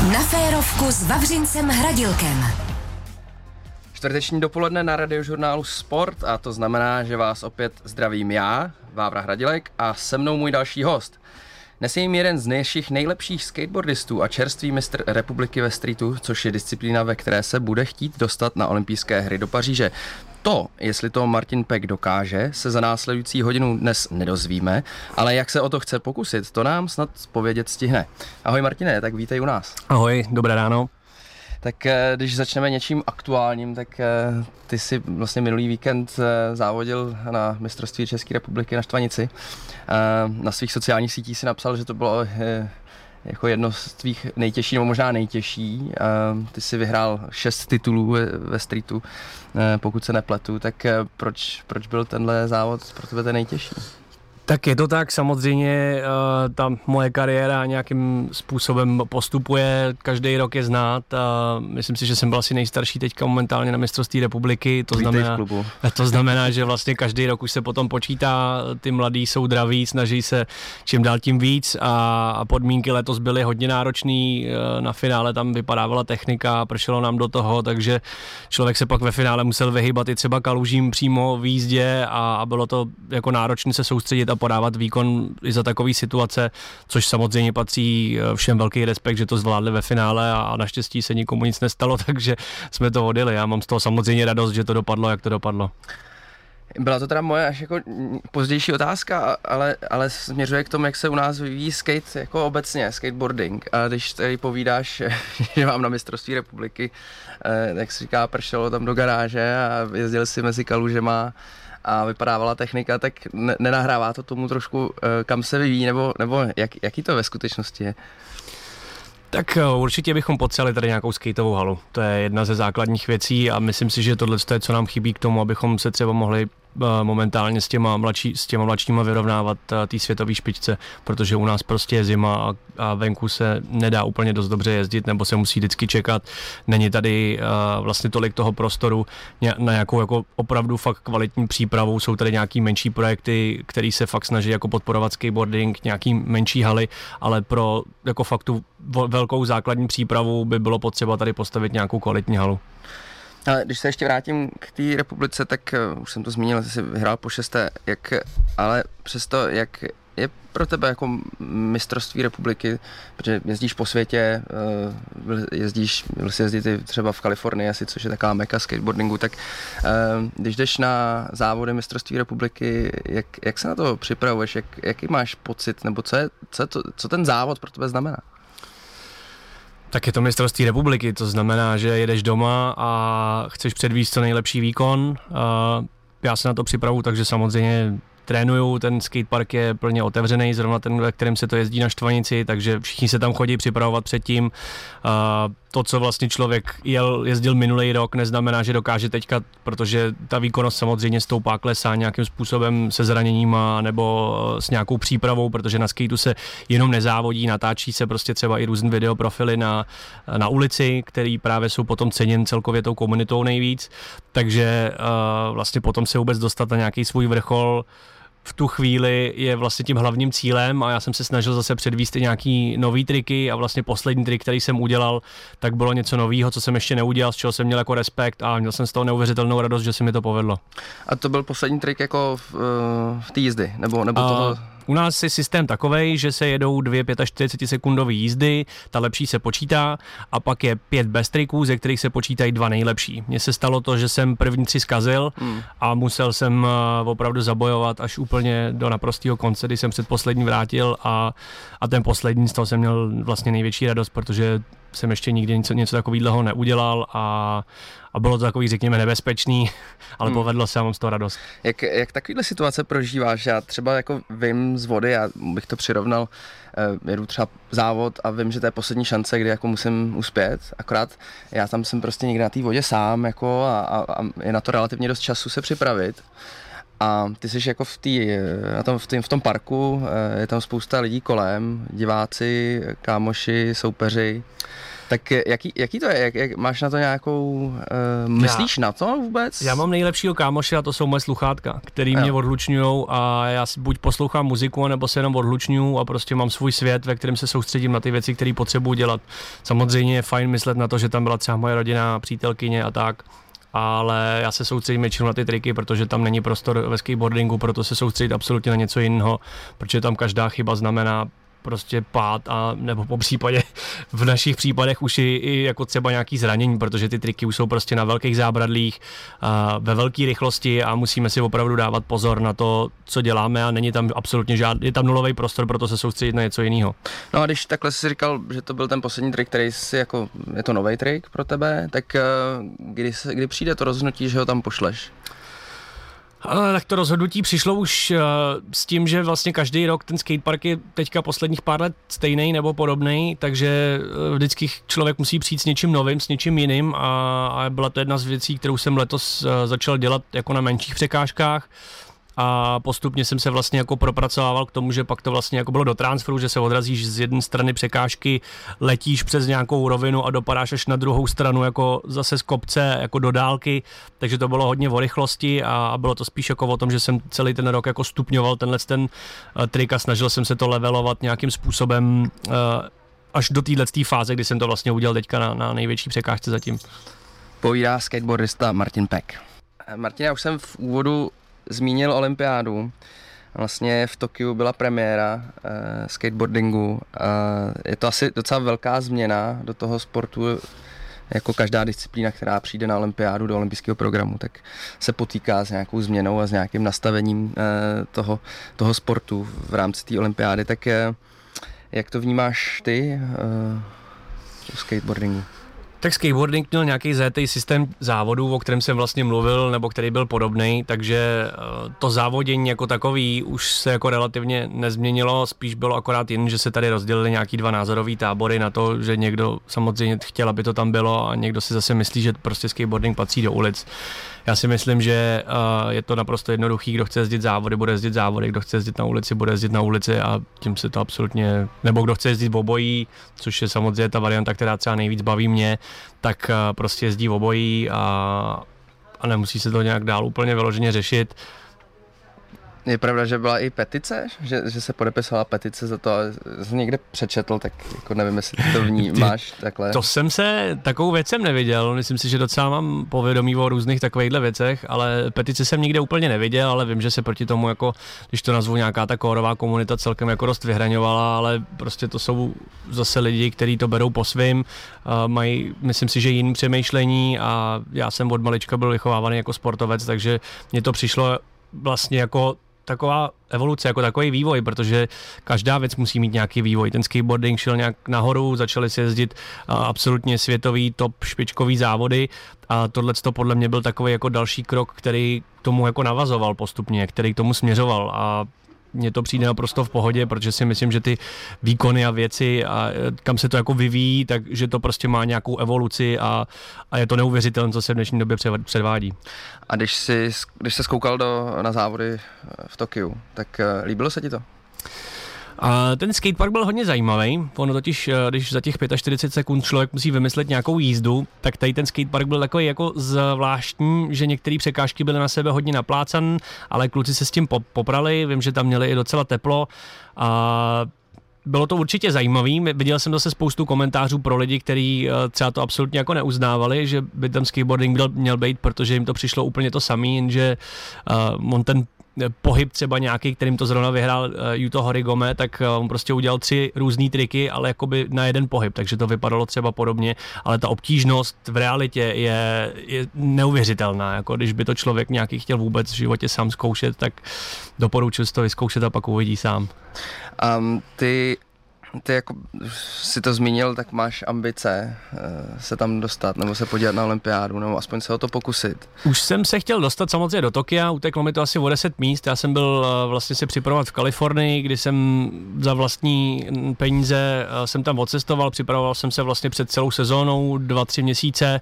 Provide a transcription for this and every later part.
Na férovku s Vavřincem Hradilkem. Čtvrteční dopoledne na radiožurnálu Sport a to znamená, že vás opět zdravím já, Vávra Hradilek a se mnou můj další host. Dnes je jim jeden z našich nejlepších skateboardistů a čerstvý mistr republiky ve streetu, což je disciplína, ve které se bude chtít dostat na olympijské hry do Paříže. To, jestli to Martin Peck dokáže, se za následující hodinu dnes nedozvíme, ale jak se o to chce pokusit, to nám snad povědět stihne. Ahoj Martine, tak vítej u nás. Ahoj, dobré ráno. Tak eh, když začneme něčím aktuálním, tak eh, ty si vlastně minulý víkend eh, závodil na mistrovství České republiky na Štvanici. Na svých sociálních sítích si napsal, že to bylo jako jedno z tvých nejtěžší, nebo možná nejtěžší. Ty si vyhrál šest titulů ve streetu, pokud se nepletu, tak proč, proč byl tenhle závod pro tebe ten nejtěžší? Tak je to tak, samozřejmě eh, ta moje kariéra nějakým způsobem postupuje, každý rok je znát a myslím si, že jsem byl asi nejstarší teďka momentálně na mistrovství republiky, to znamená, to znamená, že vlastně každý rok už se potom počítá, ty mladí jsou draví, snaží se čím dál tím víc a podmínky letos byly hodně náročný, eh, na finále tam vypadávala technika, pršelo nám do toho, takže člověk se pak ve finále musel vyhybat i třeba kalužím přímo v jízdě a bylo to jako náročné se soustředit a podávat výkon i za takové situace, což samozřejmě patří eh, všem velký respekt, že to zvládli ve finále a naštěstí se nikomu nic nestalo, takže jsme to odjeli. Já mám z toho samozřejmě radost, že to dopadlo, jak to dopadlo. Byla to teda moje až jako pozdější otázka, ale, ale směřuje k tomu, jak se u nás vyvíjí skate jako obecně, skateboarding. A když tady povídáš, že vám na mistrovství republiky, eh, jak se říká, pršelo tam do garáže a jezdili si mezi kalužema a vypadávala technika, tak ne- nenahrává to tomu trošku, eh, kam se vyvíjí, nebo, nebo jak, jaký to ve skutečnosti je? Tak eh, určitě bychom potřebovali tady nějakou skateovou halu. To je jedna ze základních věcí a myslím si, že tohle je, co nám chybí k tomu, abychom se třeba mohli momentálně s těma, mladší, s těma mladšíma vyrovnávat eh, té světové špičce, protože u nás prostě je zima a, a venku se nedá úplně dost dobře jezdit, nebo se musí vždycky čekat. Není tady uh, vlastně tolik toho prostoru na nějakou jako opravdu fakt kvalitní přípravu. Jsou tady nějaký menší projekty, které se fakt snaží jako podporovat skateboarding, nějaký menší haly, ale pro jako fakt tu velkou základní přípravu by bylo potřeba tady postavit nějakou kvalitní halu. Ale když se ještě vrátím k té republice, tak uh, už jsem to zmínil, že jsi vyhrál po šesté, jak, ale přesto, jak je pro tebe jako mistrovství republiky, protože jezdíš po světě, uh, jezdíš, byl jsi jezdit třeba v Kalifornii asi, což je taková meka skateboardingu, tak uh, když jdeš na závody mistrovství republiky, jak, jak se na to připravuješ, jak, jaký máš pocit, nebo co, je, co, je to, co ten závod pro tebe znamená? Tak je to mistrovství republiky, to znamená, že jedeš doma a chceš předvíst co nejlepší výkon. Já se na to připravu, takže samozřejmě trénuju, ten skatepark je plně otevřený, zrovna ten, ve kterém se to jezdí na Štvanici, takže všichni se tam chodí připravovat předtím. To, co vlastně člověk jel, jezdil minulý rok, neznamená, že dokáže teďka, protože ta výkonnost samozřejmě stoupá, klesá nějakým způsobem se zraněníma nebo s nějakou přípravou, protože na skateu se jenom nezávodí, natáčí se prostě třeba i různé videoprofily na, na ulici, který právě jsou potom ceněn celkově tou komunitou nejvíc, takže uh, vlastně potom se vůbec dostat na nějaký svůj vrchol, v tu chvíli je vlastně tím hlavním cílem a já jsem se snažil zase předvíst i nějaký nový triky a vlastně poslední trik, který jsem udělal, tak bylo něco nového, co jsem ještě neudělal, z čeho jsem měl jako respekt a měl jsem z toho neuvěřitelnou radost, že se mi to povedlo. A to byl poslední trik jako v, eh, v té jízdy? Nebo, nebo toho... U nás je systém takový, že se jedou dvě 45 sekundové jízdy, ta lepší se počítá a pak je pět bez triků, ze kterých se počítají dva nejlepší. Mně se stalo to, že jsem první tři zkazil hmm. a musel jsem eh, opravdu zabojovat až úplně do naprostého konce, kdy jsem před poslední vrátil a, a ten poslední z toho jsem měl vlastně největší radost, protože jsem ještě nikdy něco, něco takového neudělal a, a bylo to takový, řekněme, nebezpečný, ale hmm. povedlo se a mám z toho radost. Jak, jak takovýhle situace prožíváš? Já třeba jako vím z vody, já bych to přirovnal, eh, jedu třeba závod a vím, že to je poslední šance, kdy jako musím uspět, akorát já tam jsem prostě někde na té vodě sám jako a, a, a je na to relativně dost času se připravit. A ty jsi jako v, tý, na tom, v, tý, v tom parku, eh, je tam spousta lidí kolem, diváci, kámoši, soupeři. Tak jaký, jaký to je? Jak, jak, máš na to nějakou, uh, myslíš já, na to vůbec? Já mám nejlepšího kámoše a to jsou moje sluchátka, který jo. mě odlučňují a já buď poslouchám muziku, nebo se jenom odlučňuju a prostě mám svůj svět, ve kterém se soustředím na ty věci, které potřebuji dělat. Samozřejmě je fajn myslet na to, že tam byla třeba moje rodina, přítelkyně a tak, ale já se soustředím většinou na ty triky, protože tam není prostor ve skateboardingu, proto se soustředit absolutně na něco jiného, protože tam každá chyba znamená prostě pád a nebo po případě v našich případech už i, i jako třeba nějaký zranění, protože ty triky už jsou prostě na velkých zábradlích, a ve velké rychlosti a musíme si opravdu dávat pozor na to, co děláme a není tam absolutně žádný, je tam nulový prostor, proto se soustředit na něco jiného. No a když takhle jsi říkal, že to byl ten poslední trik, který si jako, je to nový trik pro tebe, tak eh, kdy, se, kdy přijde to rozhodnutí, že ho tam pošleš? Ale tak to rozhodnutí přišlo už uh, s tím, že vlastně každý rok ten skatepark je teďka posledních pár let stejný nebo podobný, takže uh, vždycky člověk musí přijít s něčím novým, s něčím jiným a, a byla to jedna z věcí, kterou jsem letos uh, začal dělat jako na menších překážkách a postupně jsem se vlastně jako propracovával k tomu, že pak to vlastně jako bylo do transferu, že se odrazíš z jedné strany překážky, letíš přes nějakou rovinu a dopadáš až na druhou stranu jako zase z kopce, jako do dálky, takže to bylo hodně o rychlosti a, a bylo to spíš jako o tom, že jsem celý ten rok jako stupňoval tenhle ten uh, trik a snažil jsem se to levelovat nějakým způsobem uh, až do téhle fáze, kdy jsem to vlastně udělal teďka na, na největší překážce zatím. Povídá skateboardista Martin Peck. Martin, já už jsem v úvodu zmínil olympiádu. Vlastně v Tokiu byla premiéra eh, skateboardingu. Eh, je to asi docela velká změna do toho sportu, jako každá disciplína, která přijde na olympiádu do olympijského programu, tak se potýká s nějakou změnou a s nějakým nastavením eh, toho, toho sportu v rámci té olympiády. Tak eh, jak to vnímáš ty eh, u skateboardingu? Tak skateboarding měl nějaký zέτý systém závodů, o kterém jsem vlastně mluvil, nebo který byl podobný, takže eh, to závodění jako takový už se jako relativně nezměnilo, spíš bylo akorát jen, že se tady rozdělili nějaký dva názorové tábory na to, že někdo samozřejmě chtěl, aby to tam bylo a někdo si zase myslí, že prostě skateboarding patří do ulic. Já si myslím, že uh, je to naprosto jednoduchý, kdo chce jezdit závody, bude jezdit závody, kdo chce jezdit na ulici, bude jezdit na ulici a tím se to absolutně, nebo kdo chce jezdit v obojí, což je samozřejmě ta varianta, která třeba nejvíc baví mě, tak uh, prostě jezdí v obojí a, a nemusí se to nějak dál úplně vyloženě řešit. Je pravda, že byla i petice, že, že se podepisovala petice za to, jsem někde přečetl, tak jako nevím, jestli to v ní máš takhle. To jsem se, takovou věc jsem neviděl, myslím si, že docela mám povědomí o různých takovýchhle věcech, ale petice jsem nikde úplně neviděl, ale vím, že se proti tomu jako, když to nazvu nějaká ta kórová komunita celkem jako dost vyhraňovala, ale prostě to jsou zase lidi, kteří to berou po svým, mají, myslím si, že jiný přemýšlení a já jsem od malička byl vychovávaný jako sportovec, takže mně to přišlo vlastně jako taková evoluce, jako takový vývoj, protože každá věc musí mít nějaký vývoj. Ten skateboarding šel nějak nahoru, začali se jezdit absolutně světový top špičkový závody a tohle to podle mě byl takový jako další krok, který tomu jako navazoval postupně, který k tomu směřoval a mně to přijde naprosto v pohodě, protože si myslím, že ty výkony a věci a e, kam se to jako vyvíjí, takže to prostě má nějakou evoluci a, a je to neuvěřitelné, co se v dnešní době předvádí. A když, jsi, když se skoukal do, na závody v Tokiu, tak e, líbilo se ti to? A ten skatepark byl hodně zajímavý. Ono totiž, eh, když za těch 45 sekund člověk musí vymyslet nějakou jízdu, tak tady ten skatepark byl takový jako zvláštní, že některé překážky byly na sebe hodně naplácan, ale kluci se s tím poprali. Vím, že tam měli i docela teplo. A bylo to určitě zajímavý. Viděl jsem zase spoustu komentářů pro lidi, kteří eh, třeba to absolutně jako neuznávali, že by ten skateboarding měl, měl být, protože jim to přišlo úplně to samý, jenže uh, on ten pohyb třeba nějaký, kterým to zrovna vyhrál uh, Yuto Horigome, tak uh, on prostě udělal tři různé triky, ale jakoby na jeden pohyb, takže to vypadalo třeba podobně, ale ta obtížnost v realitě je, je neuvěřitelná, jako když by to člověk nějaký chtěl vůbec v životě sám zkoušet, tak doporučuji si to vyzkoušet a pak uvidí sám. Um, ty ty jako si to zmínil, tak máš ambice uh, se tam dostat, nebo se podívat na olympiádu, nebo aspoň se o to pokusit. Už jsem se chtěl dostat samozřejmě do Tokia, uteklo mi to asi o 10 míst, já jsem byl uh, vlastně si připravovat v Kalifornii, kdy jsem za vlastní peníze uh, jsem tam odcestoval, připravoval jsem se vlastně před celou sezónou, dva, tři měsíce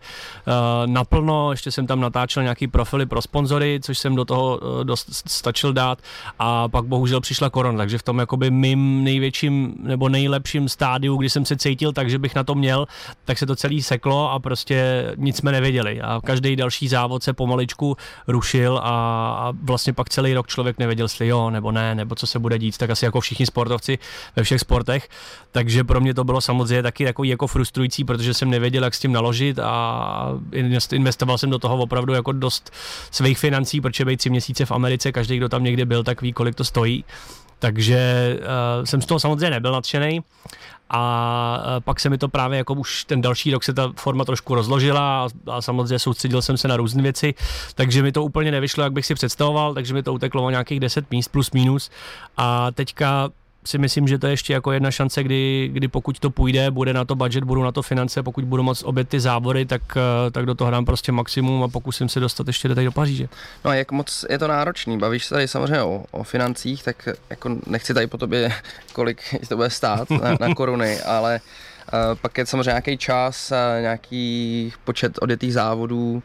naplno, ještě jsem tam natáčel nějaký profily pro sponzory, což jsem do toho dost stačil dát. A pak bohužel přišla korona, takže v tom jakoby mým největším nebo nej nejlepším stádiu, kdy jsem se cítil tak, že bych na to měl, tak se to celý seklo a prostě nic jsme nevěděli. A každý další závod se pomaličku rušil a, a vlastně pak celý rok člověk nevěděl, jestli jo nebo ne, nebo co se bude dít, tak asi jako všichni sportovci ve všech sportech. Takže pro mě to bylo samozřejmě taky jako, jako frustrující, protože jsem nevěděl, jak s tím naložit a investoval jsem do toho opravdu jako dost svých financí, protože být tři měsíce v Americe, každý, kdo tam někde byl, tak ví, kolik to stojí. Takže uh, jsem z toho samozřejmě nebyl nadšený. A uh, pak se mi to právě jako už ten další rok se ta forma trošku rozložila a, a samozřejmě soustředil jsem se na různé věci, takže mi to úplně nevyšlo, jak bych si představoval, takže mi to uteklo o nějakých 10 míst plus minus a teďka si myslím, že to je ještě jako jedna šance, kdy, kdy pokud to půjde, bude na to budget, budou na to finance, pokud budu moc obět ty závody, tak, eh, tak do toho dám prostě maximum a pokusím se dostat ještě do tady do Paříže. No a jak moc je to náročný? Bavíš se tady samozřejmě o, o financích, tak jako nechci tady po tobě, kolik to bude stát na, na koruny, ale pak je samozřejmě nějaký čas, nějaký počet odjetých závodů,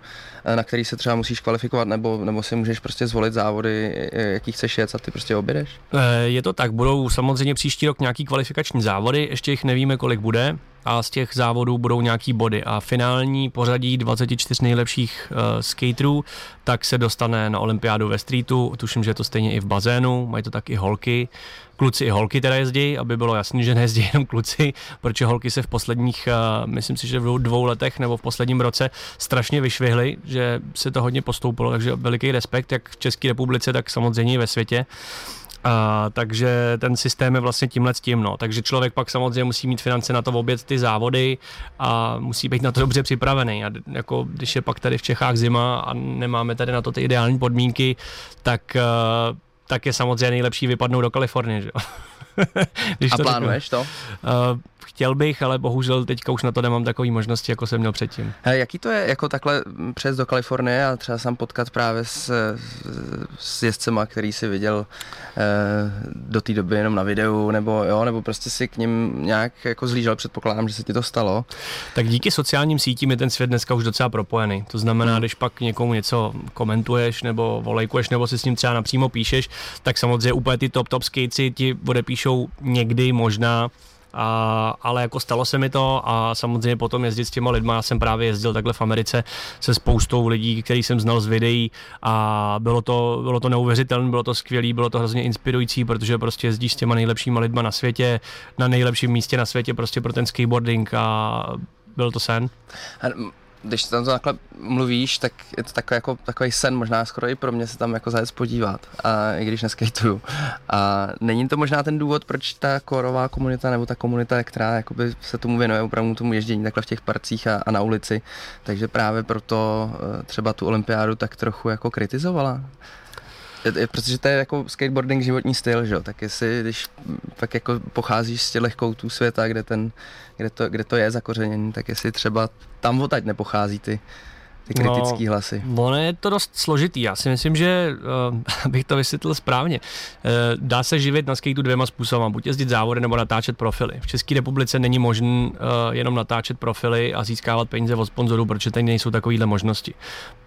na který se třeba musíš kvalifikovat, nebo, nebo si můžeš prostě zvolit závody, jaký chceš jet a ty prostě objedeš? Eh, je to tak, budou samozřejmě příští rok nějaký kvalifikační závody, ještě jich nevíme, kolik bude a z těch závodů budou nějaký body. A finální pořadí 24 nejlepších uh, skaterů tak se dostane na olympiádu ve streetu, tuším, že je to stejně i v bazénu, mají to tak i holky, kluci i holky teda jezdí, aby bylo jasné, že nejezdí jenom kluci, protože holky se v posledních, uh, myslím si, že v dvou letech nebo v posledním roce strašně vyšvihly, že se to hodně postoupilo, takže veliký respekt, jak v České republice, tak samozřejmě i ve světě. A, takže ten systém je vlastně tímhle s tím, no. Takže člověk pak samozřejmě musí mít finance na to obět ty závody a musí být na to dobře připravený. A jako, když je pak tady v Čechách zima a nemáme tady na to ty ideální podmínky, tak, tak je samozřejmě nejlepší vypadnout do Kalifornie, že? a plánuješ to? Uh, chtěl bych, ale bohužel teďka už na to nemám takové možnosti, jako jsem měl předtím. He, jaký to je jako takhle přes do Kalifornie a třeba sám potkat právě s, s jezdcema, který si viděl eh, do té doby jenom na videu, nebo jo, nebo prostě si k ním nějak jako zlížel, předpokládám, že se ti to stalo. Tak díky sociálním sítím je ten svět dneska už docela propojený. To znamená, hmm. když pak někomu něco komentuješ nebo volejkuješ, nebo si s ním třeba napřímo píšeš, tak samozřejmě úplně ty top top skateci ti odepíšou někdy možná a, ale jako stalo se mi to a samozřejmě potom jezdit s těma lidma, já jsem právě jezdil takhle v Americe se spoustou lidí, který jsem znal z videí a bylo to, bylo to neuvěřitelné, bylo to skvělé, bylo to hrozně inspirující, protože prostě jezdíš s těma nejlepšíma lidma na světě, na nejlepším místě na světě prostě pro ten skateboarding a byl to sen když tam to takhle mluvíš, tak je to takový, jako, takový sen, možná skoro i pro mě se tam jako zajet podívat, a, i když neskejtuju. A není to možná ten důvod, proč ta korová komunita nebo ta komunita, která jakoby se tomu věnuje opravdu tomu ježdění takhle v těch parcích a, a na ulici, takže právě proto eh, třeba tu olympiádu tak trochu jako kritizovala? Protože to je jako skateboarding životní styl, že jo? tak jestli, když tak jako pocházíš z těch koutů světa, kde, ten, kde, to, kde to je zakořenění, tak jestli třeba tam odtaď nepochází ty, ty kritické no, hlasy. Ono je to dost složitý. Já si myslím, že, uh, abych to vysvětlil správně, uh, dá se živit na skateu dvěma způsoby. Buď jezdit závody nebo natáčet profily. V České republice není možné uh, jenom natáčet profily a získávat peníze od sponzorů, protože tady nejsou takovéhle možnosti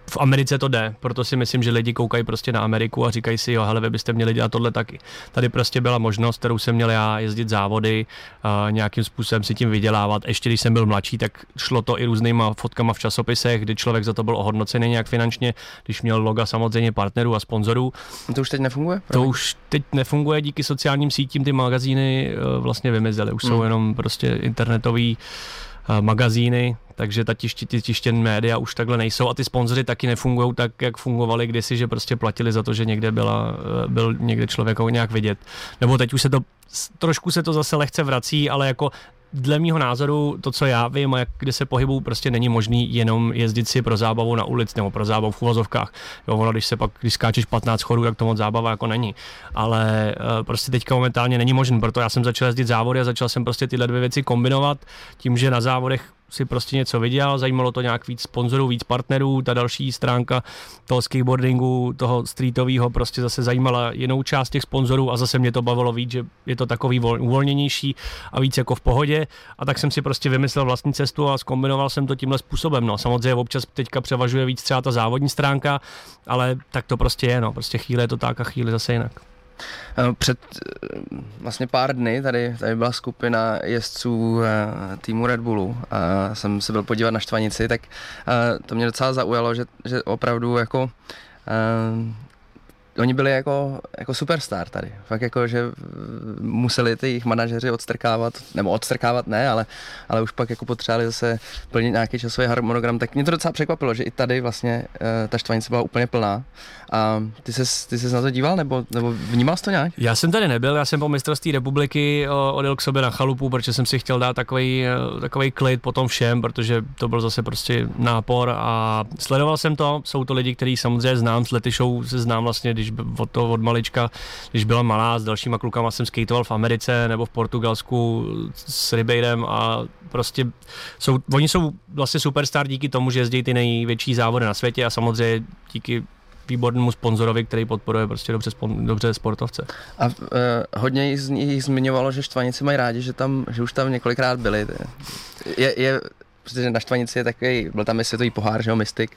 v Americe to jde, proto si myslím, že lidi koukají prostě na Ameriku a říkají si, jo, hele, vy byste měli dělat tohle taky. Tady prostě byla možnost, kterou jsem měl já jezdit závody, a nějakým způsobem si tím vydělávat. Ještě když jsem byl mladší, tak šlo to i různýma fotkama v časopisech, kdy člověk za to byl ohodnocený nějak finančně, když měl loga samozřejmě partnerů a sponzorů. To už teď nefunguje? To už teď nefunguje díky sociálním sítím, ty magazíny eh, vlastně vymizely, už hmm. jsou jenom prostě internetový magazíny, takže ta tiště, ty tištěné média už takhle nejsou a ty sponzory taky nefungují tak, jak fungovali kdysi, že prostě platili za to, že někde byla, eh, byl někde člověk nějak vidět. Nebo teď už se to, trošku se to zase lehce vrací, ale jako dle mýho názoru, to, co já vím jak, kde se pohybuju, prostě není možný jenom jezdit si pro zábavu na ulici nebo pro zábavu v uvozovkách. Jo, ono, když se pak, když skáčeš 15 chodů, tak to moc zábava jako není. Ale uh, prostě teďka momentálně není možný, proto já jsem začal jezdit závody a začal jsem prostě tyhle dvě věci kombinovat tím, že na závodech si prostě něco viděl, zajímalo to nějak víc sponzorů, víc partnerů, ta další stránka toho skateboardingu, toho streetového prostě zase zajímala jinou část těch sponzorů a zase mě to bavilo víc, že je to takový uvolněnější a víc jako v pohodě a tak jsem si prostě vymyslel vlastní cestu a zkombinoval jsem to tímhle způsobem. No, samozřejmě občas teďka převažuje víc třeba ta závodní stránka, ale tak to prostě je, no, prostě chvíli je to tak a chvíli zase jinak. Eh, před eh, vlastně pár dny tady, tady byla skupina jezdců eh, týmu Red Bullu a jsem se byl podívat na Štvanici, tak to mě docela zaujalo, že, že opravdu jako oni byli jako, jako superstar tady. Fakt jako, že museli ty jejich manažeři odstrkávat, nebo odstrkávat ne, ale, ale už pak jako potřebovali zase plnit nějaký časový harmonogram. Tak mě to docela překvapilo, že i tady vlastně uh, ta štvanice byla úplně plná. A ty ses, ty ses na to díval, nebo, nebo vnímal jsi to nějak? Já jsem tady nebyl, já jsem po mistrovství republiky odjel k sobě na chalupu, protože jsem si chtěl dát takový, takový klid po tom všem, protože to byl zase prostě nápor a sledoval jsem to, jsou to lidi, kteří samozřejmě znám, s Lety Show se znám vlastně, když od toho od malička, když byla malá, s dalšíma klukama jsem skateoval v Americe nebo v Portugalsku s Ribeirem a prostě jsou, oni jsou vlastně superstar díky tomu, že jezdí ty největší závody na světě a samozřejmě díky výbornému sponzorovi, který podporuje prostě dobře, dobře sportovce. A uh, hodně z nich zmiňovalo, že štvanici mají rádi, že, tam, že už tam několikrát byli. Je, je protože na Štvanici je takový, byl tam i světový pohár, že jo, Mystic.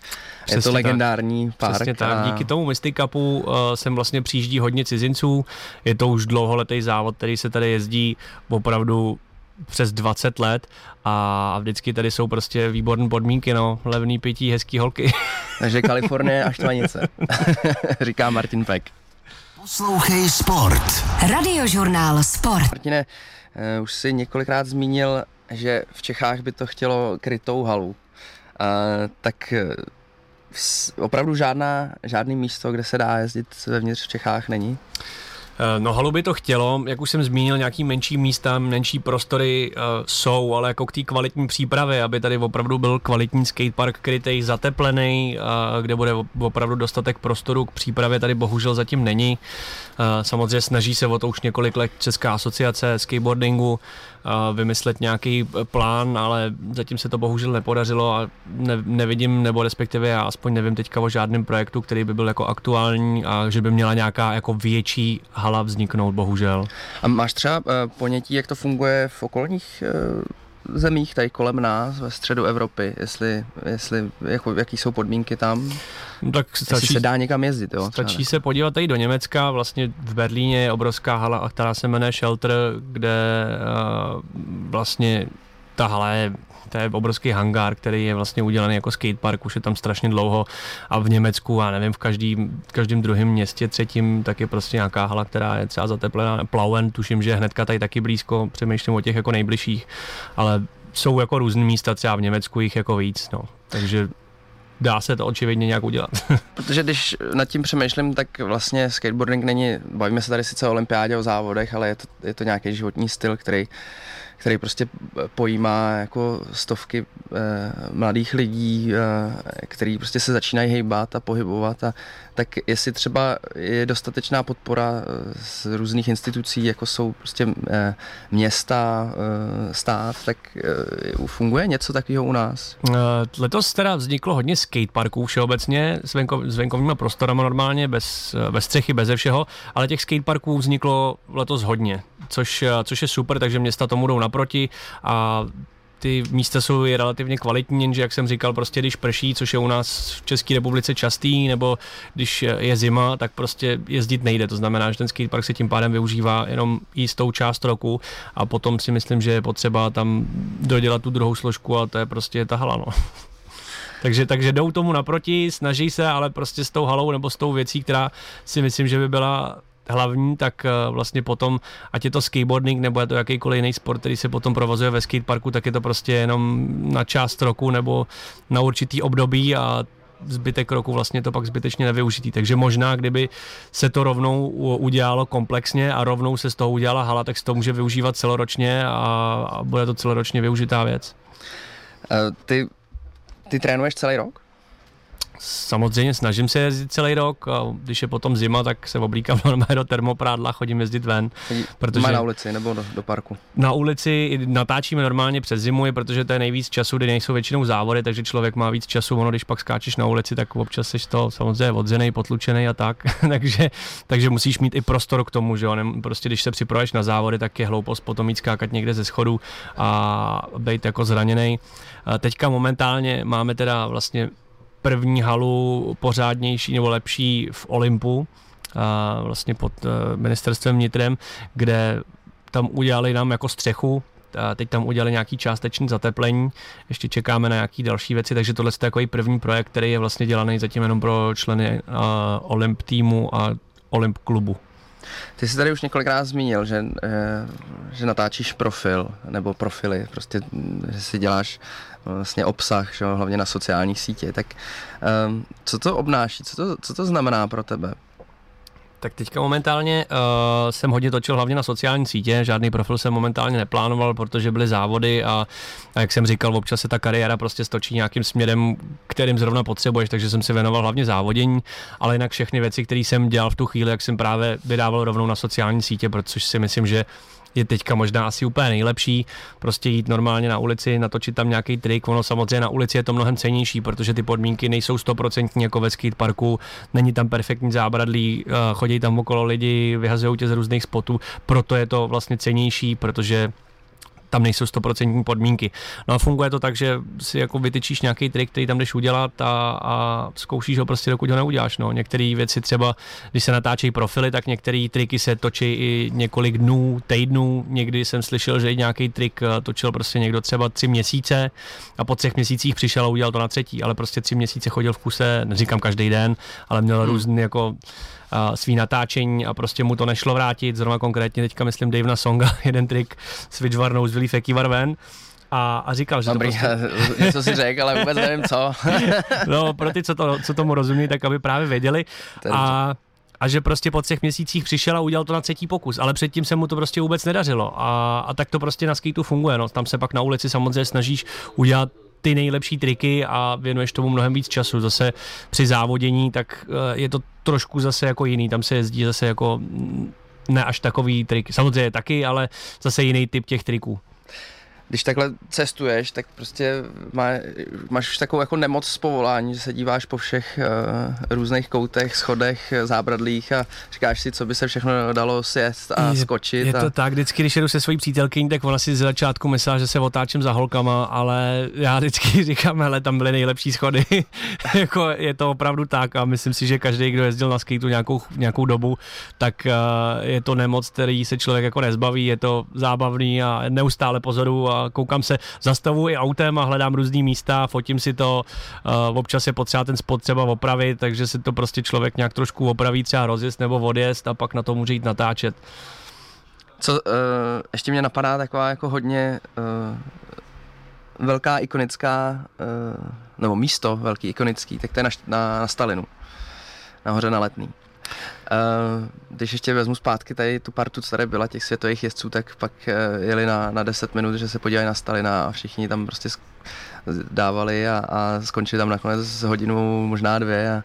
Přesně je to legendární tak. park. Přesně tak. A... Díky tomu Mystic Cupu uh, sem vlastně přijíždí hodně cizinců. Je to už dlouholetý závod, který se tady jezdí opravdu přes 20 let a vždycky tady jsou prostě výborné podmínky, no, levný pití, hezký holky. Takže Kalifornie a Štvanice, říká Martin Peck. Poslouchej Sport. Radiožurnál Sport. Martine, uh, už si několikrát zmínil že v Čechách by to chtělo krytou halu. Tak eh, opravdu žádná, žádný místo, kde se dá jezdit vevnitř v Čechách není? Eh, no halu by to chtělo, jak už jsem zmínil, nějaký menší místa, menší prostory uh, jsou, ale jako k té kvalitní přípravě, aby tady opravdu byl kvalitní skatepark krytej, zateplený, uh, kde bude opravdu dostatek prostoru k přípravě, tady bohužel zatím není. Uh, samozřejmě snaží se o to už několik let Česká asociace skateboardingu, vymyslet nějaký plán, ale zatím se to bohužel nepodařilo a ne, nevidím, nebo respektive já aspoň nevím teďka o žádném projektu, který by byl jako aktuální a že by měla nějaká jako větší hala vzniknout, bohužel. A máš třeba eh, ponětí, jak to funguje v okolních eh, zemích tady kolem nás, ve středu Evropy, jestli, jestli jako, jaký jsou podmínky tam? No, tak stačí, se dá někam jezdit, jo? Stačí se podívat tady do Německa, vlastně v Berlíně je obrovská hala, která se jmenuje Shelter, kde uh, vlastně ta hala je to je obrovský hangár, který je vlastně udělaný jako skatepark, už je tam strašně dlouho a v Německu, a nevím, v každým, každém druhém městě, třetím, tak je prostě nějaká hala, která je třeba zateplená. Plauen, tuším, že hnedka tady taky blízko, přemýšlím o těch jako nejbližších, ale jsou jako různé místa, třeba v Německu jich jako víc, no. Takže dá se to očividně nějak udělat. Protože když nad tím přemýšlím, tak vlastně skateboarding není, bavíme se tady sice o olympiádě, o závodech, ale je to, je to nějaký životní styl, který který prostě pojímá jako stovky eh, mladých lidí, eh, který prostě se začínají hejbat a pohybovat a tak jestli třeba je dostatečná podpora eh, z různých institucí, jako jsou prostě eh, města, eh, stát, tak eh, funguje něco takového u nás? Eh, letos teda vzniklo hodně skateparků všeobecně s, venkov, s venkovníma prostorama normálně, bez, bez střechy, bez všeho, ale těch skateparků vzniklo letos hodně, což, což je super, takže města tomu jdou naproti a ty místa jsou i relativně kvalitní, jenže jak jsem říkal, prostě když prší, což je u nás v České republice častý, nebo když je zima, tak prostě jezdit nejde. To znamená, že ten skatepark se tím pádem využívá jenom jistou část roku a potom si myslím, že je potřeba tam dodělat tu druhou složku a to je prostě ta hala. No. Takže, takže jdou tomu naproti, snaží se, ale prostě s tou halou nebo s tou věcí, která si myslím, že by byla hlavní, tak eh, vlastně potom, ať je to skateboarding nebo je to jakýkoliv jiný sport, který se potom provozuje ve skateparku, tak je to prostě jenom na část roku nebo na určitý období a zbytek roku vlastně to pak zbytečně nevyužitý. Takže možná, kdyby se to rovnou udělalo komplexně a rovnou se z toho udělala hala, tak se to může využívat celoročně a, a bude to celoročně využitá věc. Uh, ty, ty trénuješ celý rok? Samozřejmě snažím se jezdit celý rok a když je potom zima, tak se oblíkám normálně do termoprádla, chodím jezdit ven. Protože na ulici nebo do, do parku? Na ulici natáčíme normálně přes zimu, protože to je nejvíc času, kdy nejsou většinou závody, takže člověk má víc času. Ono, když pak skáčeš na ulici, tak občas jsi to samozřejmě odzený, potlučený a tak. takže, takže musíš mít i prostor k tomu, že jo. Prostě když se připravuješ na závody, tak je hloupost potom mít skákat někde ze schodu a být jako zraněný. Teďka momentálně máme teda vlastně první halu pořádnější nebo lepší v Olympu, a vlastně pod ministerstvem vnitrem, kde tam udělali nám jako střechu, a teď tam udělali nějaký částečný zateplení, ještě čekáme na nějaký další věci, takže tohle je takový první projekt, který je vlastně dělaný zatím jenom pro členy uh, Olymp týmu a Olymp klubu. Ty jsi tady už několikrát zmínil, že, že natáčíš profil, nebo profily, prostě, že si děláš vlastně obsah, že, hlavně na sociálních sítích. Tak um, co to obnáší, co to, co to znamená pro tebe? Tak teďka momentálně uh, jsem hodně točil hlavně na sociální sítě, žádný profil jsem momentálně neplánoval, protože byly závody a, a jak jsem říkal, občas se ta kariéra prostě stočí nějakým směrem, kterým zrovna potřebuješ, takže jsem si věnoval hlavně závodění, ale jinak všechny věci, které jsem dělal v tu chvíli, jak jsem právě vydával rovnou na sociální sítě, protože si myslím, že je teďka možná asi úplně nejlepší, prostě jít normálně na ulici, natočit tam nějaký trik, ono samozřejmě na ulici je to mnohem cenější, protože ty podmínky nejsou stoprocentní jako ve skateparku, není tam perfektní zábradlí, eh, chodí tam okolo lidi, vyhazují tě z různých spotů, proto je to vlastně cenější, protože tam nejsou stoprocentní podmínky. No a funguje to tak, že si jako vytyčíš nějaký trik, který tam jdeš udělat a, a zkoušíš ho prostě, dokud ho neuděláš. No. Některé věci třeba, když se natáčejí profily, tak některé triky se točí i několik dnů, týdnů. Někdy jsem slyšel, že nějaký trik eh, točil prostě někdo třeba tři měsíce a po třech měsících přišel a udělal to na třetí, ale prostě tři měsíce chodil v kuse, neříkám každý den, ale měl hmm. různý jako svý natáčení a prostě mu to nešlo vrátit. Zrovna konkrétně teďka myslím Davena Songa, jeden trik s Vidžvarnou z Ven a, a říkal, že Dobrý, to prostě... něco si řekl, ale vůbec nevím co. no, pro ty, co, to, co tomu rozumí, tak aby právě věděli. A, a že prostě po třech měsících přišel a udělal to na třetí pokus, ale předtím se mu to prostě vůbec nedařilo a, a tak to prostě na skýtu funguje, no. tam se pak na ulici samozřejmě snažíš udělat ty nejlepší triky a věnuješ tomu mnohem víc času. Zase při závodění, tak eh, je to trošku zase jako jiný, tam se jezdí zase jako mm, ne až takový trik, samozřejmě taky, ale zase jiný typ těch triků když takhle cestuješ, tak prostě má, máš už takovou jako nemoc z povolání, že se díváš po všech uh, různých koutech, schodech, zábradlích a říkáš si, co by se všechno dalo sjest a je, skočit. Je a... to tak, vždycky, když jedu se svojí přítelkyní, tak ona si z začátku myslela, že se otáčím za holkama, ale já vždycky říkám, hele, tam byly nejlepší schody. jako je to opravdu tak a myslím si, že každý, kdo jezdil na skateu nějakou, nějakou dobu, tak uh, je to nemoc, který se člověk jako nezbaví, je to zábavný a neustále pozoru a koukám se, zastavu i autem a hledám různý místa, fotím si to, uh, občas je potřeba ten spot třeba opravit, takže si to prostě člověk nějak trošku opraví, třeba rozjezd nebo odjezd a pak na to může jít natáčet. Co uh, ještě mě napadá taková jako hodně uh, velká ikonická, uh, nebo místo velký ikonický, tak to je na, na, na Stalinu, nahoře na Letný. Uh, když ještě vezmu zpátky tady tu partu, co tady byla těch světových jezdců, tak pak uh, jeli na, na 10 minut, že se podívají na Stalina a všichni tam prostě dávali a, a skončili tam nakonec hodinu, možná dvě a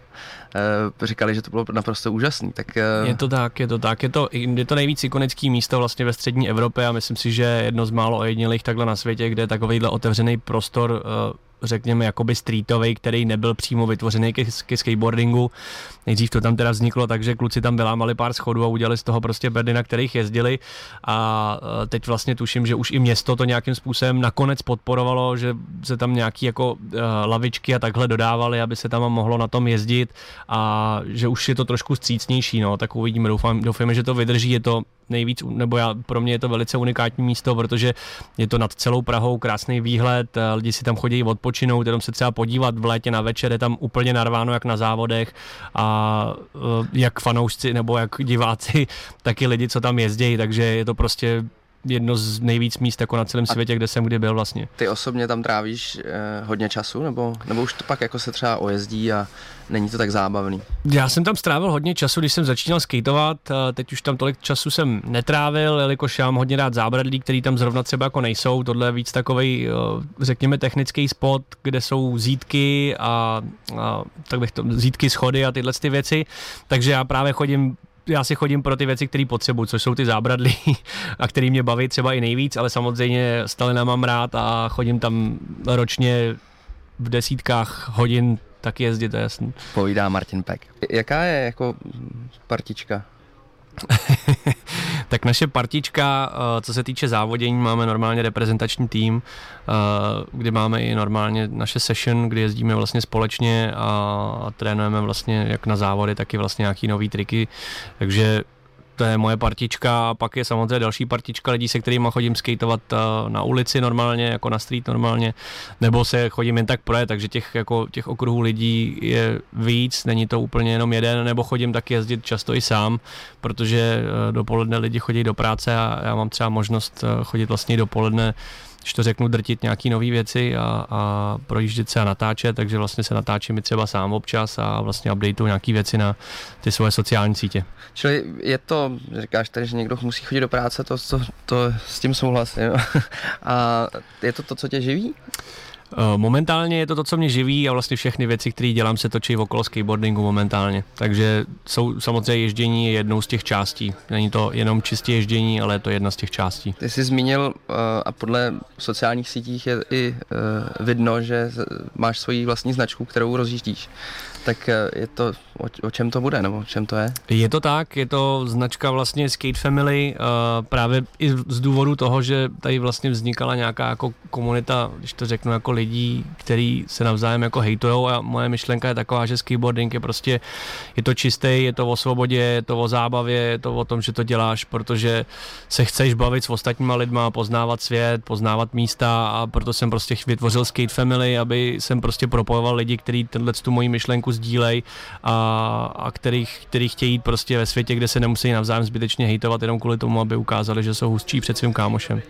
uh, říkali, že to bylo naprosto úžasný. Tak. Je to tak, je to tak, je to, je to nejvíc ikonický místo vlastně ve střední Evropě a myslím si, že jedno z málo ojedinělých takhle na světě, kde je takovýhle otevřený prostor uh, řekněme, jakoby streetový, který nebyl přímo vytvořený ke, ke skateboardingu. Nejdřív to tam teda vzniklo tak, že kluci tam vylámali pár schodů a udělali z toho prostě bedy, na kterých jezdili. A e, teď vlastně tuším, že už i město to nějakým způsobem nakonec podporovalo, že se tam nějaký jako uh, lavičky a takhle dodávali, aby se tam mohlo na tom jezdit. A že už je to trošku střícnější, no, tak uvidíme, doufám, doufáme, že to vydrží, je to nejvíc, nebo já, pro mě je to velice unikátní místo, protože je to nad celou Prahou krásný výhled, eh, lidi si tam chodí odpočinout, jenom se třeba podívat v létě na večer, je tam úplně narváno jak na závodech a eh, jak fanoušci nebo jak diváci, tak i lidi, co tam jezdí, takže je to prostě jedno z nejvíc míst jako na celém světě, kde jsem kdy byl vlastně. Ty osobně tam trávíš eh, hodně času, nebo, nebo už to pak jako se třeba ojezdí a není to tak zábavný? Já jsem tam strávil hodně času, když jsem začínal skateovat, teď už tam tolik času jsem netrávil, jelikož já mám hodně rád zábradlí, který tam zrovna třeba jako nejsou, tohle je víc takový, eh, řekněme, technický spot, kde jsou zítky a, a tak bych to, zítky, schody a tyhle ty věci, takže já právě chodím já si chodím pro ty věci, které potřebuji, což jsou ty zábradlí a který mě baví třeba i nejvíc, ale samozřejmě Stalina mám rád a chodím tam ročně v desítkách hodin tak jezdit, to je jasný. Povídá Martin Peck. Jaká je jako partička? Tak naše partička, eh, co se týče závodění, máme normálně reprezentační tým, eh, kdy máme i normálně naše session, kdy jezdíme vlastně společně a trénujeme vlastně jak na závody, tak i vlastně nějaký nový triky, takže to je moje partička a pak je samozřejmě další partička lidí, se kterými chodím skateovat eh, na ulici normálně, jako na street normálně, nebo se chodím jen tak projet, takže těch, jako, těch okruhů lidí je víc, není to úplně jenom jeden, nebo chodím taky jezdit často i sám, protože eh, dopoledne lidi chodí do práce a já mám třeba možnost eh, chodit vlastně dopoledne když to řeknu, drtit nějaký nové věci a, a projíždět se a natáčet, takže vlastně se natáčím i třeba sám občas a vlastně updateu nějaké věci na ty svoje sociální sítě. Čili je to, říkáš tady, že někdo musí chodit do práce, to, to, to s tím souhlasím. a je to to, co tě živí? Eh, momentálně je to to, co mě živí a vlastně všechny věci, které dělám, se točí okolo skateboardingu momentálně. Takže jsou samozřejmě ježdění jednou z těch částí. Není to jenom čistě ježdění, ale je to jedna z těch částí. Ty jsi zmínil eh, a podle sociálních sítích je i eh, vidno, že máš svoji vlastní značku, kterou rozjíždíš. Tak je to, o, o čem to bude, nebo o čem to je? Je to tak, je to značka vlastně Skate Family, uh, právě i z důvodu toho, že tady vlastně vznikala nějaká jako komunita, když to řeknu, jako lidí, který se navzájem jako hejtujou a moje myšlenka je taková, že skateboarding je prostě, je to čistý, je to o svobodě, je to o zábavě, je to o tom, že to děláš, protože se chceš bavit s ostatníma lidma, poznávat svět, poznávat místa a proto jsem prostě vytvořil Skate Family, aby jsem prostě propojoval lidi, kteří tenhle tu moji myšlenku sdílej a, a kterých, který chtějí jít prostě ve světě, kde se nemusí navzájem zbytečně hejtovat jenom kvůli tomu, aby ukázali, že jsou hustší před svým kámošem.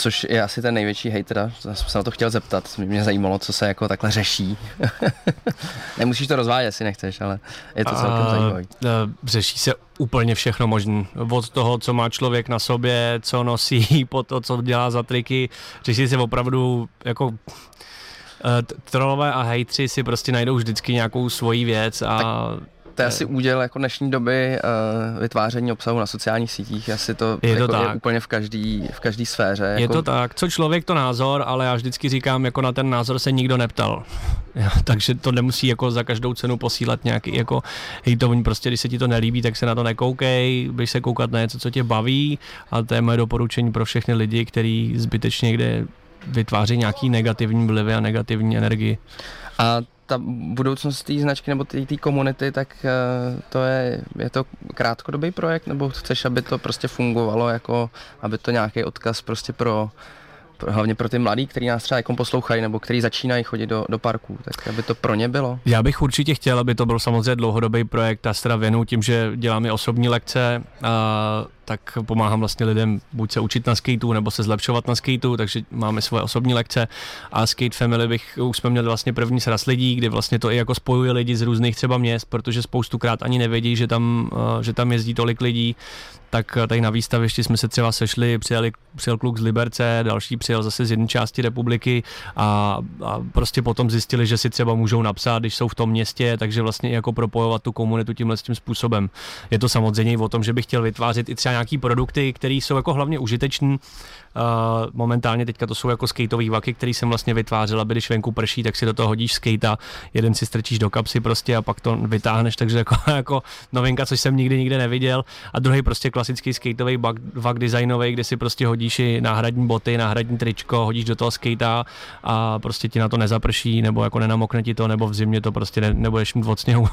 Což je asi ten největší hejter, já jsem se na to chtěl zeptat, mě zajímalo, co se jako takhle řeší. Nemusíš to rozvádět, jestli nechceš, ale je to celkem zajímavé. Řeší se úplně všechno možné. Od toho, co má člověk na sobě, co nosí, po to, co dělá za triky. Řeší se opravdu jako trolové a hejtři si prostě najdou vždycky nějakou svoji věc a tak to je asi úděl jako dnešní doby uh, vytváření obsahu na sociálních sítích, asi to, je, to jako tak. je úplně v každý, v každý sféře. Je jako... to tak, co člověk to názor, ale já vždycky říkám, jako na ten názor se nikdo neptal. takže to nemusí jako za každou cenu posílat nějaký jako hejtovní, prostě když se ti to nelíbí, tak se na to nekoukej, běž se koukat na něco, co tě baví a to je moje doporučení pro všechny lidi, kteří zbytečně někde vytváří nějaký negativní vlivy a negativní energii. A ta budoucnost té značky nebo té komunity, tak uh, to je, je to krátkodobý projekt, nebo chceš, aby to prostě fungovalo, jako aby to nějaký odkaz prostě pro hlavně pro ty mladí, kteří nás třeba jako poslouchají nebo kteří začínají chodit do, do parků, tak aby to pro ně bylo? Já bych určitě chtěl, aby to byl samozřejmě dlouhodobý projekt. Teda věnu tím, že dělám i osobní lekce, a tak pomáhám vlastně lidem buď se učit na skateu nebo se zlepšovat na skateu, takže máme svoje osobní lekce a Skate Family bych, už jsme měli vlastně první sraz lidí, kdy vlastně to i jako spojuje lidi z různých třeba měst, protože spoustukrát ani nevědí, že tam, že tam jezdí tolik lidí, tak tady na výstavišti jsme se třeba sešli, přijeli, přijel kluk z Liberce, další přijel zase z jedné části republiky a, a prostě potom zjistili, že si třeba můžou napsat, když jsou v tom městě, takže vlastně jako propojovat tu komunitu tímhle tím způsobem. Je to samozřejmě o tom, že bych chtěl vytvářet i třeba nějaký produkty, které jsou jako hlavně užitečné Uh, momentálně teďka to jsou jako skateové vaky, který jsem vlastně vytvářel, aby když venku prší, tak si do toho hodíš skate jeden si strčíš do kapsy prostě a pak to vytáhneš, takže jako, jako novinka, což jsem nikdy nikde neviděl. A druhý prostě klasický skateový vak designový, kde si prostě hodíš i náhradní boty, náhradní tričko, hodíš do toho skate a prostě ti na to nezaprší, nebo jako nenamokne ti to, nebo v zimě to prostě ne, nebudeš mít od sněhu.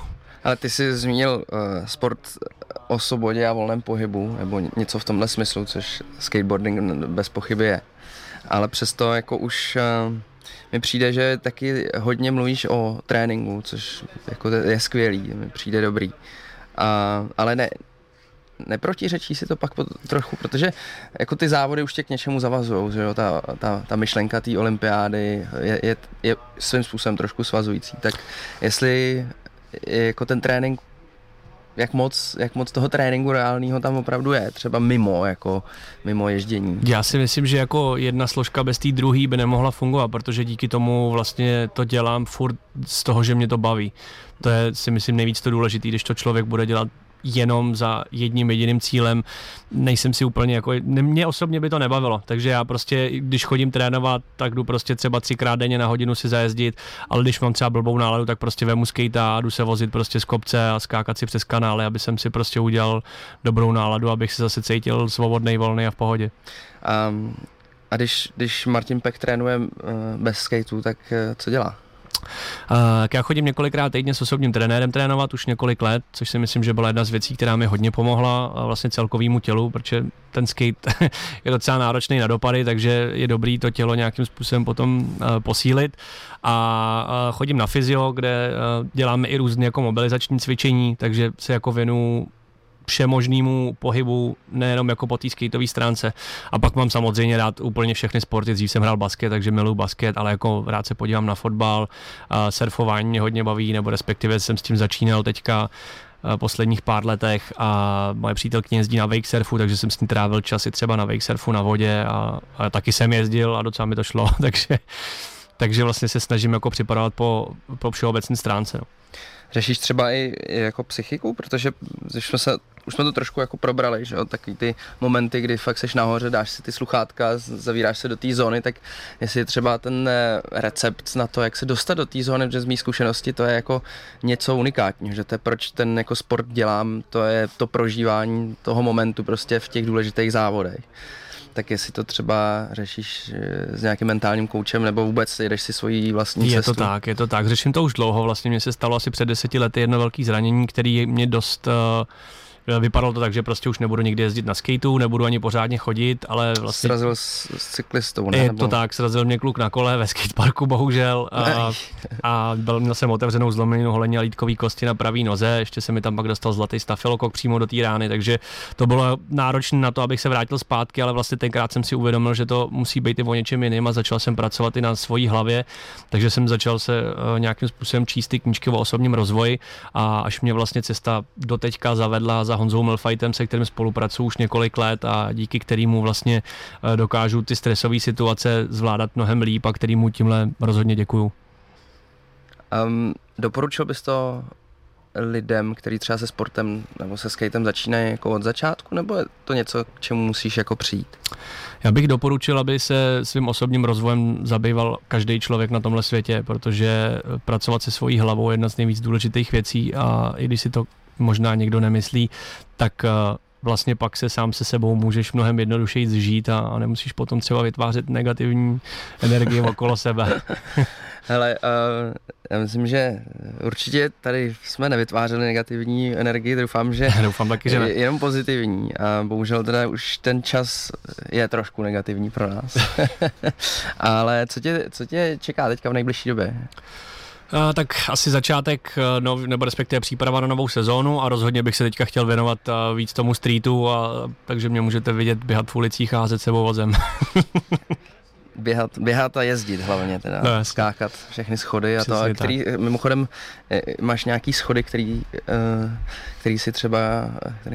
Ale ty jsi zmínil uh, sport o svobodě a volném pohybu, nebo něco v tomhle smyslu, což skateboarding bez pochyby je. Ale přesto jako už uh, mi přijde, že taky hodně mluvíš o tréninku, což jako je skvělý, mi přijde dobrý. Uh, ale ne, neprotiřečí si to pak po, trochu, protože jako ty závody už tě k něčemu zavazují, že jo, ta, ta, ta myšlenka té olympiády je, je, je svým způsobem trošku svazující, tak jestli jako ten trénink jak moc, jak moc toho tréninku reálného tam opravdu je, třeba mimo, jako mimo ježdění. Já si myslím, že jako jedna složka bez té druhé by nemohla fungovat, protože díky tomu vlastně to dělám furt z toho, že mě to baví. To je si myslím nejvíc to důležité, když to člověk bude dělat jenom za jedním jediným cílem. Nejsem si úplně jako, mě osobně by to nebavilo, takže já prostě, když chodím trénovat, tak jdu prostě třeba třikrát denně na hodinu si zajezdit, ale když mám třeba blbou náladu, tak prostě vemu skate a jdu se vozit prostě z kopce a skákat si přes kanály, aby jsem si prostě udělal dobrou náladu, abych se zase cítil svobodný, volný a v pohodě. Um, a když, když Martin Peck trénuje uh, bez skateu, tak uh, co dělá? Uh, já chodím několikrát týdně s osobním trenérem trénovat už několik let, což si myslím, že byla jedna z věcí, která mi hodně pomohla vlastně celkovému tělu, protože ten skate je docela náročný na dopady, takže je dobrý to tělo nějakým způsobem potom uh, posílit. A chodím na fyzio, kde děláme i různé jako mobilizační cvičení, takže se jako věnu všemožnému pohybu, nejenom jako po té skateové stránce. A pak mám samozřejmě rád úplně všechny sporty. Dřív jsem hrál basket, takže miluji basket, ale jako rád se podívám na fotbal, surfování mě hodně baví, nebo respektive jsem s tím začínal teďka posledních pár letech a moje přítelkyně jezdí na wake surfu, takže jsem s ní trávil časy třeba na wake surfu na vodě a, a taky jsem jezdil a docela mi to šlo, takže, takže vlastně se snažím jako připadat po, po všeobecné stránce. No. Řešíš třeba i, i jako psychiku, protože když jsme se už jsme to trošku jako probrali, že jo, taky ty momenty, kdy fakt seš nahoře, dáš si ty sluchátka, zavíráš se do té zóny, tak jestli je třeba ten eh, recept na to, jak se dostat do té zóny, protože z mý zkušenosti to je jako něco unikátního, že to je proč ten jako sport dělám, to je to prožívání toho momentu prostě v těch důležitých závodech tak jestli to třeba řešíš eh, s nějakým mentálním koučem nebo vůbec jedeš si svoji vlastní je cestu? Je to tak, je to tak. Řeším to už dlouho. Vlastně mně se stalo asi před deseti lety jedno velké zranění, který mě dost uh, Vypadalo to tak, že prostě už nebudu nikdy jezdit na skateu, nebudu ani pořádně chodit, ale vlastně... Srazil s, s cyklistou, ne? Je to tak, srazil mě kluk na kole ve skateparku, bohužel. A, a byl, měl jsem otevřenou zlomeninu holení a lítkový kosti na pravý noze, ještě se mi tam pak dostal zlatý stafilokok přímo do té rány, takže to bylo náročné na to, abych se vrátil zpátky, ale vlastně tenkrát jsem si uvědomil, že to musí být i o něčem jiným a začal jsem pracovat i na svojí hlavě, takže jsem začal se uh, nějakým způsobem číst ty knížky o osobním rozvoji a až mě vlastně cesta do teďka zavedla za Honzou Milfightem, se kterým spolupracuju už několik let a díky kterému vlastně eh, dokážu ty stresové situace zvládat mnohem líp a kterýmu tímhle rozhodně děkuju. Um, doporučil bys to lidem, kteří třeba se sportem nebo se skatem začínají jako od začátku, nebo je to něco, k čemu musíš jako přijít? Já bych doporučil, aby se svým osobním rozvojem zabýval každý člověk na tomhle světě, protože pracovat se svojí hlavou je jedna z nejvíc důležitých věcí a i když si to možná někdo nemyslí, tak eh, vlastně pak se sám se sebou můžeš mnohem jednodušeji zžít a, a nemusíš potom třeba vytvářet negativní energii okolo sebe. Hele, uh, já myslím, že určitě tady jsme nevytvářeli negativní energii, doufám, že doufám taky, že ne. jenom pozitivní a bohužel teda už ten čas je trošku negativní pro nás. Ale co tě, co tě čeká teďka v nejbližší době? Uh, tak asi začátek, no, nebo respektive příprava na novou sezónu a rozhodně bych se teďka chtěl věnovat uh, víc tomu streetu, a, takže mě můžete vidět běhat v ulicích a házet sebou vozem. běhat, běhat a jezdit hlavně teda, no, skákat všechny schody a to, a který, tak. mimochodem eh, máš nějaký schody, který, eh, který si třeba,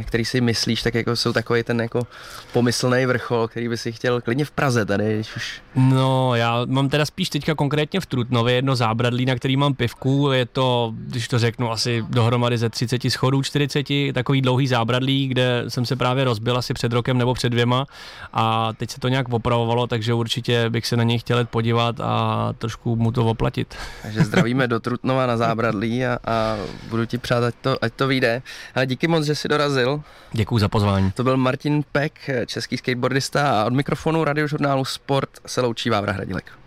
který si myslíš, tak jako jsou takový ten jako pomyslný vrchol, který by si chtěl klidně v Praze tady, když už. No, já mám teda spíš teďka konkrétně v Trutnově jedno zábradlí, na který mám pivku, je to, když to řeknu, asi dohromady ze 30 schodů, 40, takový dlouhý zábradlí, kde jsem se právě rozbil asi před rokem nebo před dvěma a teď se to nějak opravovalo, takže určitě bych se na něj chtěl podívat a trošku mu to oplatit. Takže zdravíme do Trutnova na zábradlí a, a budu ti přát, ať to, ať to vyjde. Ale díky moc, že jsi dorazil. Děkuji za pozvání. To byl Martin Peck, český skateboardista a od mikrofonu radiožurnálu Sport se loučí Vávra Hradilek.